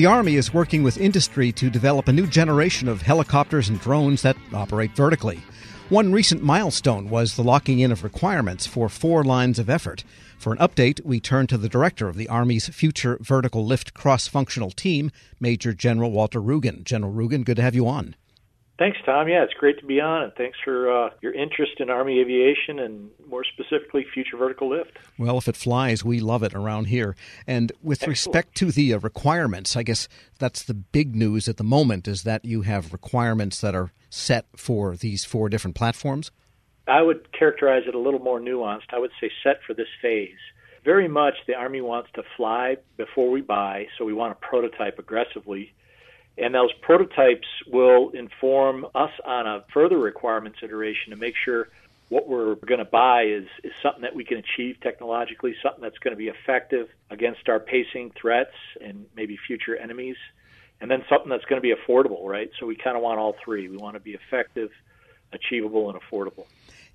The Army is working with industry to develop a new generation of helicopters and drones that operate vertically. One recent milestone was the locking in of requirements for four lines of effort. For an update, we turn to the director of the Army's Future Vertical Lift Cross Functional Team, Major General Walter Rugen. General Rugen, good to have you on. Thanks, Tom. Yeah, it's great to be on, and thanks for uh, your interest in Army aviation and more specifically future vertical lift. Well, if it flies, we love it around here. And with Excellent. respect to the uh, requirements, I guess that's the big news at the moment is that you have requirements that are set for these four different platforms. I would characterize it a little more nuanced. I would say set for this phase. Very much the Army wants to fly before we buy, so we want to prototype aggressively and those prototypes will inform us on a further requirements iteration to make sure what we're going to buy is, is something that we can achieve technologically, something that's going to be effective against our pacing threats and maybe future enemies, and then something that's going to be affordable, right? So we kind of want all three. We want to be effective, achievable, and affordable.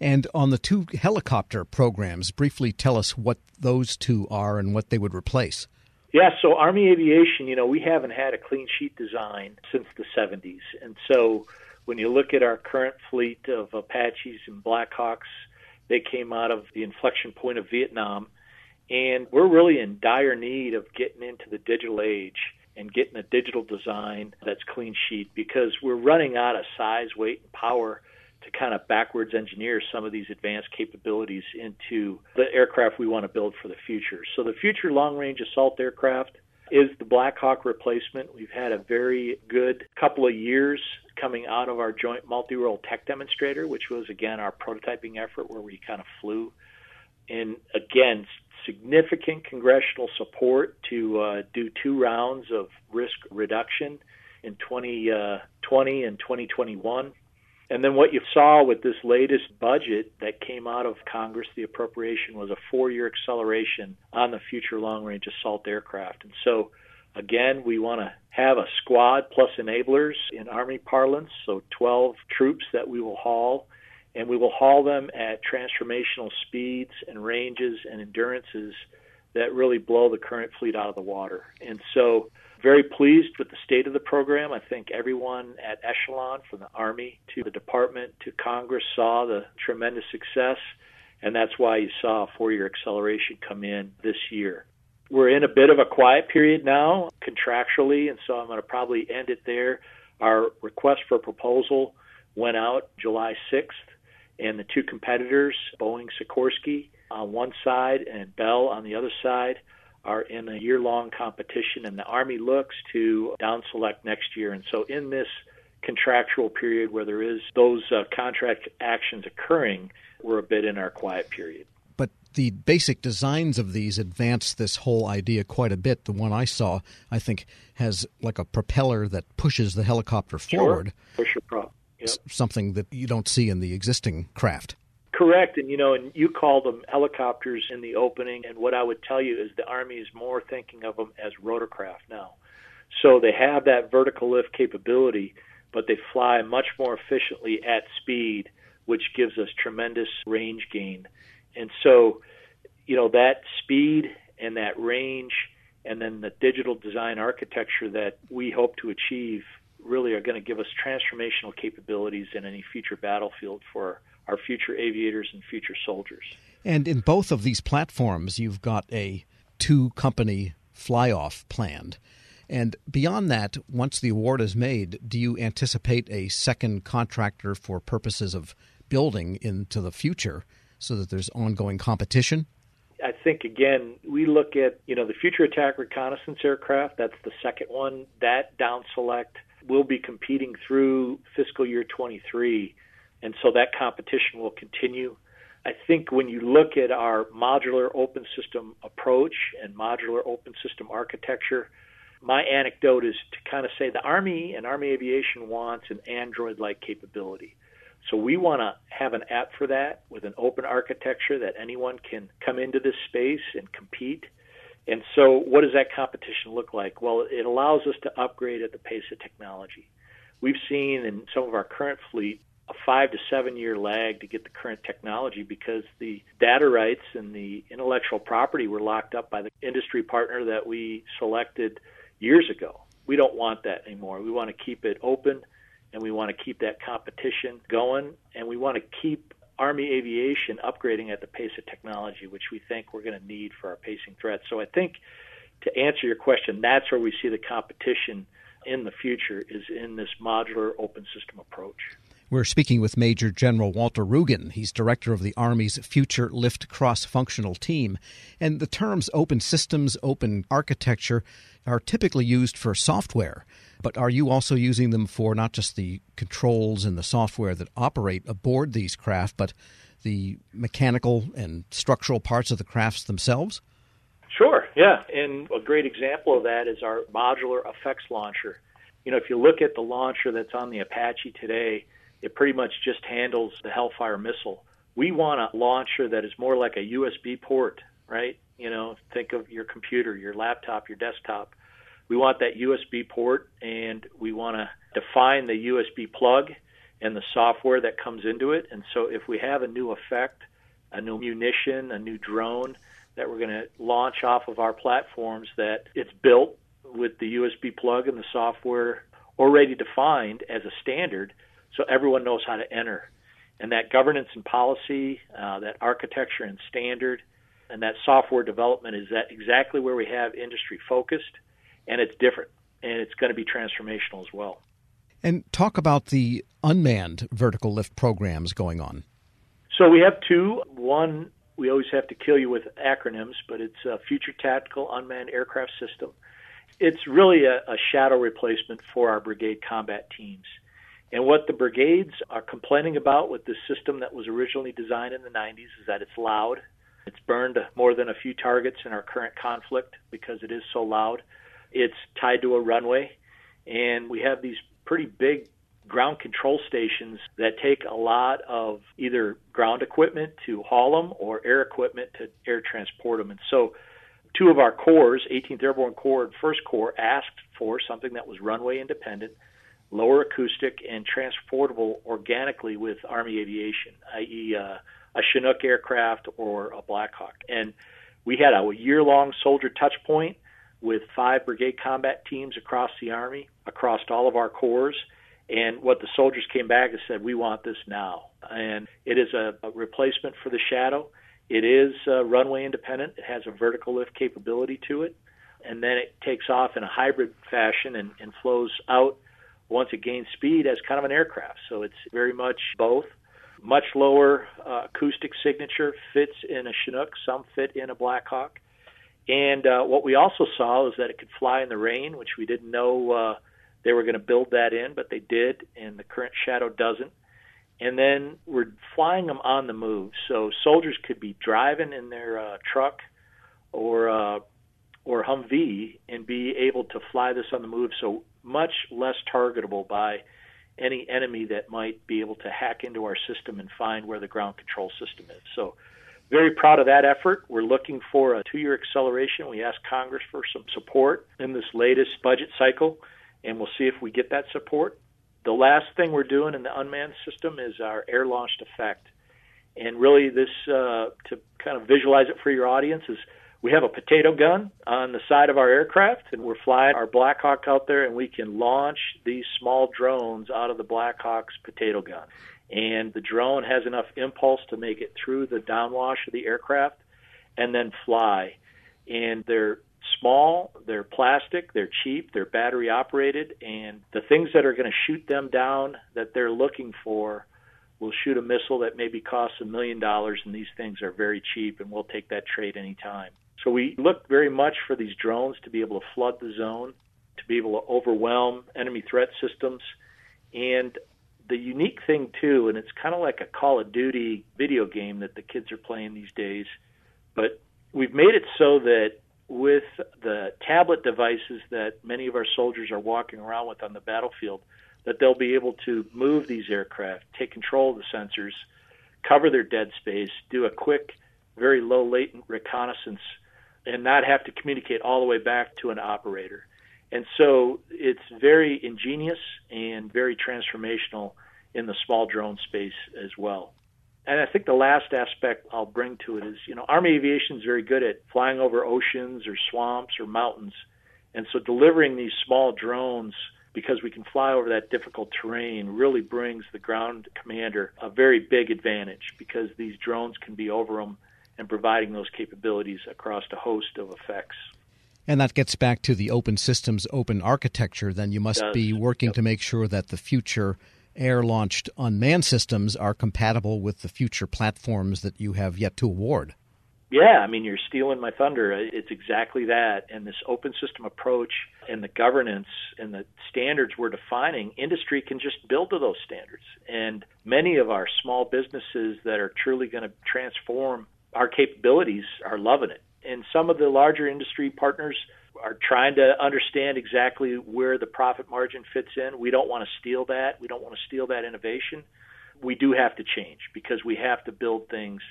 And on the two helicopter programs, briefly tell us what those two are and what they would replace. Yeah, so Army Aviation, you know, we haven't had a clean sheet design since the 70s. And so when you look at our current fleet of Apaches and Blackhawks, they came out of the inflection point of Vietnam. And we're really in dire need of getting into the digital age and getting a digital design that's clean sheet because we're running out of size, weight, and power to kind of backwards engineer some of these advanced capabilities into the aircraft we want to build for the future. So the future long range assault aircraft is the Black Hawk replacement. We've had a very good couple of years coming out of our joint multi-role tech demonstrator, which was again our prototyping effort where we kind of flew. And again, significant congressional support to uh, do two rounds of risk reduction in 2020 uh, and 2021. And then what you saw with this latest budget that came out of Congress, the appropriation was a four year acceleration on the future long range assault aircraft. And so, again, we want to have a squad plus enablers in Army parlance, so 12 troops that we will haul. And we will haul them at transformational speeds and ranges and endurances that really blow the current fleet out of the water. And so, very pleased with the state of the program. I think everyone at Echelon, from the Army to the Department to Congress, saw the tremendous success, and that's why you saw a four year acceleration come in this year. We're in a bit of a quiet period now, contractually, and so I'm going to probably end it there. Our request for proposal went out July 6th, and the two competitors, Boeing Sikorsky on one side and Bell on the other side, are in a year long competition, and the Army looks to down select next year. And so, in this contractual period where there is those uh, contract actions occurring, we're a bit in our quiet period. But the basic designs of these advance this whole idea quite a bit. The one I saw, I think, has like a propeller that pushes the helicopter forward. Sure. Pusher prop. Yep. Something that you don't see in the existing craft. Correct, and you know, and you called them helicopters in the opening, and what I would tell you is the Army is more thinking of them as rotorcraft now. So they have that vertical lift capability, but they fly much more efficiently at speed, which gives us tremendous range gain. And so, you know, that speed and that range, and then the digital design architecture that we hope to achieve really are going to give us transformational capabilities in any future battlefield for our future aviators and future soldiers. And in both of these platforms, you've got a two company fly off planned. And beyond that, once the award is made, do you anticipate a second contractor for purposes of building into the future so that there's ongoing competition? I think again, we look at, you know, the future attack reconnaissance aircraft, that's the second one. That down select will be competing through fiscal year 23 and so that competition will continue. I think when you look at our modular open system approach and modular open system architecture, my anecdote is to kind of say the Army and Army Aviation wants an Android like capability. So we want to have an app for that with an open architecture that anyone can come into this space and compete. And so, what does that competition look like? Well, it allows us to upgrade at the pace of technology. We've seen in some of our current fleet a five to seven year lag to get the current technology because the data rights and the intellectual property were locked up by the industry partner that we selected years ago. we don't want that anymore. We want to keep it open and we want to keep that competition going and we want to keep Army aviation upgrading at the pace of technology, which we think we're going to need for our pacing threats. So I think to answer your question, that's where we see the competition in the future is in this modular open system approach. We're speaking with Major General Walter Rugen. He's director of the Army's Future Lift Cross Functional Team. And the terms open systems, open architecture are typically used for software. But are you also using them for not just the controls and the software that operate aboard these craft, but the mechanical and structural parts of the crafts themselves? Sure, yeah. And a great example of that is our modular effects launcher. You know, if you look at the launcher that's on the Apache today, it pretty much just handles the Hellfire missile. We want a launcher that is more like a USB port, right? You know, think of your computer, your laptop, your desktop. We want that USB port, and we want to define the USB plug and the software that comes into it. And so, if we have a new effect, a new munition, a new drone that we're going to launch off of our platforms, that it's built with the USB plug and the software already defined as a standard, so everyone knows how to enter. And that governance and policy, uh, that architecture and standard, and that software development is that exactly where we have industry focused, and it's different, and it's going to be transformational as well. And talk about the unmanned vertical lift programs going on. So we have two. One, we always have to kill you with acronyms, but it's a Future Tactical Unmanned Aircraft System. It's really a, a shadow replacement for our brigade combat teams. And what the brigades are complaining about with this system that was originally designed in the 90s is that it's loud. It's burned more than a few targets in our current conflict because it is so loud. It's tied to a runway, and we have these pretty big ground control stations that take a lot of either ground equipment to haul them or air equipment to air transport them. And so, two of our corps, 18th Airborne Corps and 1st Corps, asked for something that was runway independent lower acoustic, and transportable organically with Army aviation, i.e., uh, a Chinook aircraft or a Blackhawk. And we had a year long soldier touch point with five brigade combat teams across the Army, across all of our corps. And what the soldiers came back and said, we want this now. And it is a, a replacement for the Shadow. It is uh, runway independent. It has a vertical lift capability to it. And then it takes off in a hybrid fashion and, and flows out once it gains speed as kind of an aircraft. So it's very much both. Much lower uh, acoustic signature fits in a Chinook, some fit in a Blackhawk. And uh, what we also saw is that it could fly in the rain, which we didn't know uh, they were going to build that in, but they did, and the current Shadow doesn't. And then we're flying them on the move, so soldiers could be driving in their uh, truck or uh, or Humvee and be able to fly this on the move. So much less targetable by any enemy that might be able to hack into our system and find where the ground control system is. So, very proud of that effort. We're looking for a two year acceleration. We asked Congress for some support in this latest budget cycle, and we'll see if we get that support. The last thing we're doing in the unmanned system is our air launched effect. And really, this, uh, to kind of visualize it for your audience, is we have a potato gun on the side of our aircraft, and we're flying our Blackhawk out there, and we can launch these small drones out of the Blackhawk's potato gun. And the drone has enough impulse to make it through the downwash of the aircraft and then fly. And they're small, they're plastic, they're cheap, they're battery operated, and the things that are going to shoot them down that they're looking for will shoot a missile that maybe costs a million dollars, and these things are very cheap, and we'll take that trade anytime. So we look very much for these drones to be able to flood the zone, to be able to overwhelm enemy threat systems. And the unique thing, too, and it's kind of like a Call of Duty video game that the kids are playing these days, but we've made it so that with the tablet devices that many of our soldiers are walking around with on the battlefield, that they'll be able to move these aircraft, take control of the sensors, cover their dead space, do a quick, very low latent reconnaissance and not have to communicate all the way back to an operator. And so it's very ingenious and very transformational in the small drone space as well. And I think the last aspect I'll bring to it is, you know, Army aviation is very good at flying over oceans or swamps or mountains And so delivering these small drones because we can fly over that difficult terrain really brings the ground commander a very big advantage because these drones can be over them and providing those capabilities across a host of effects. And that gets back to the open systems, open architecture. Then you must be working yep. to make sure that the future air launched unmanned systems are compatible with the future platforms that you have yet to award. Yeah, I mean, you're stealing my thunder. It's exactly that. And this open system approach and the governance and the standards we're defining, industry can just build to those standards. And many of our small businesses that are truly going to transform our capabilities are loving it. And some of the larger industry partners are trying to understand exactly where the profit margin fits in. We don't want to steal that. We don't want to steal that innovation. We do have to change because we have to build things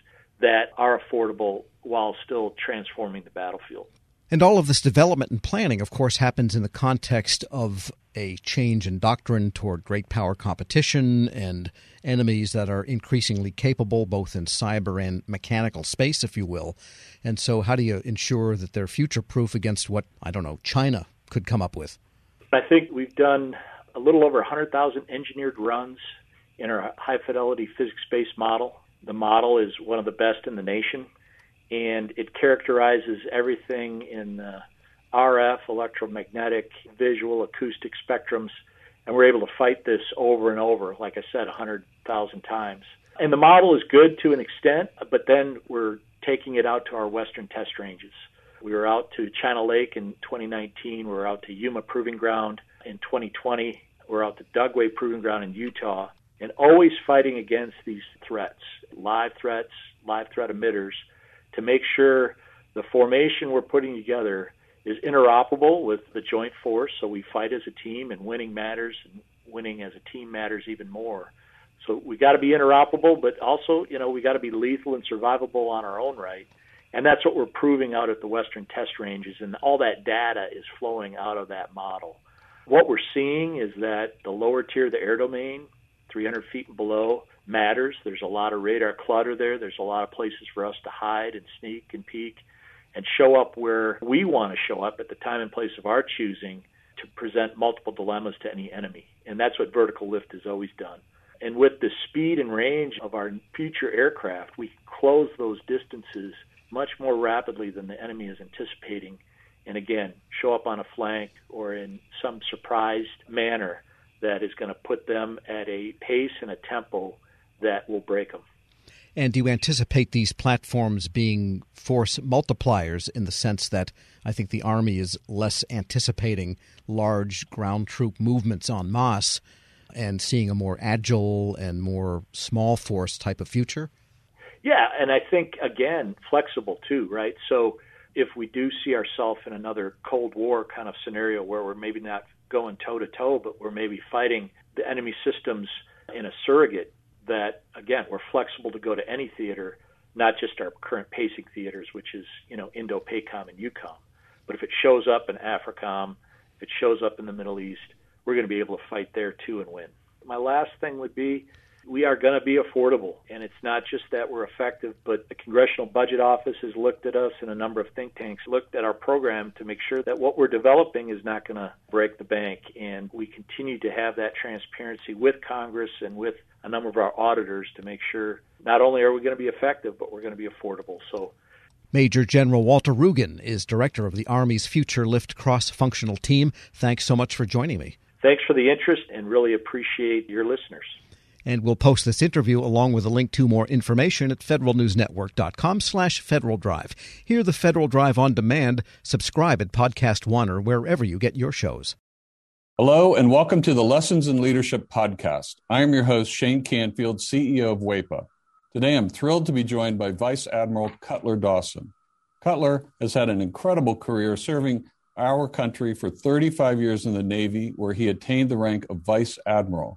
that are affordable while still transforming the battlefield. And all of this development and planning, of course, happens in the context of a change in doctrine toward great power competition and enemies that are increasingly capable, both in cyber and mechanical space, if you will. And so, how do you ensure that they're future proof against what, I don't know, China could come up with? I think we've done a little over 100,000 engineered runs in our high fidelity physics based model. The model is one of the best in the nation, and it characterizes everything in uh, RF, electromagnetic, visual, acoustic spectrums, and we're able to fight this over and over, like I said, 100,000 times. And the model is good to an extent, but then we're taking it out to our western test ranges. We were out to China Lake in 2019. We were out to Yuma Proving Ground in 2020. We're out to Dugway Proving Ground in Utah and always fighting against these threats, live threats, live threat emitters, to make sure the formation we're putting together is interoperable with the joint force. So we fight as a team, and winning matters, and winning as a team matters even more. So we got to be interoperable, but also, you know, we got to be lethal and survivable on our own right. And that's what we're proving out at the Western test ranges, and all that data is flowing out of that model. What we're seeing is that the lower tier, of the air domain, 300 feet and below matters. There's a lot of radar clutter there. There's a lot of places for us to hide and sneak and peek and show up where we want to show up at the time and place of our choosing to present multiple dilemmas to any enemy. And that's what vertical lift has always done. And with the speed and range of our future aircraft, we close those distances much more rapidly than the enemy is anticipating. And again, show up on a flank or in some surprised manner that is going to put them at a pace and a tempo that will break them. And do you anticipate these platforms being force multipliers in the sense that I think the Army is less anticipating large ground troop movements en masse and seeing a more agile and more small force type of future? Yeah, and I think, again, flexible too, right? So if we do see ourselves in another Cold War kind of scenario where we're maybe not going toe to toe, but we're maybe fighting the enemy systems in a surrogate that again we're flexible to go to any theater, not just our current pacing theaters, which is you know Indo PACOM and EUCOM. But if it shows up in AFRICOM, if it shows up in the Middle East, we're going to be able to fight there too and win. My last thing would be we are going to be affordable. And it's not just that we're effective, but the Congressional Budget Office has looked at us and a number of think tanks looked at our program to make sure that what we're developing is not going to break the bank. And we continue to have that transparency with Congress and with a number of our auditors to make sure not only are we going to be effective, but we're going to be affordable. So Major General Walter Rugen is director of the Army's Future Lift Cross Functional Team. Thanks so much for joining me. Thanks for the interest and really appreciate your listeners. And we'll post this interview along with a link to more information at federalnewsnetwork.com slash Federal Drive. Hear the Federal Drive on demand. Subscribe at Podcast One or wherever you get your shows. Hello, and welcome to the Lessons in Leadership podcast. I am your host, Shane Canfield, CEO of WEPA. Today, I'm thrilled to be joined by Vice Admiral Cutler Dawson. Cutler has had an incredible career serving our country for 35 years in the Navy, where he attained the rank of Vice Admiral.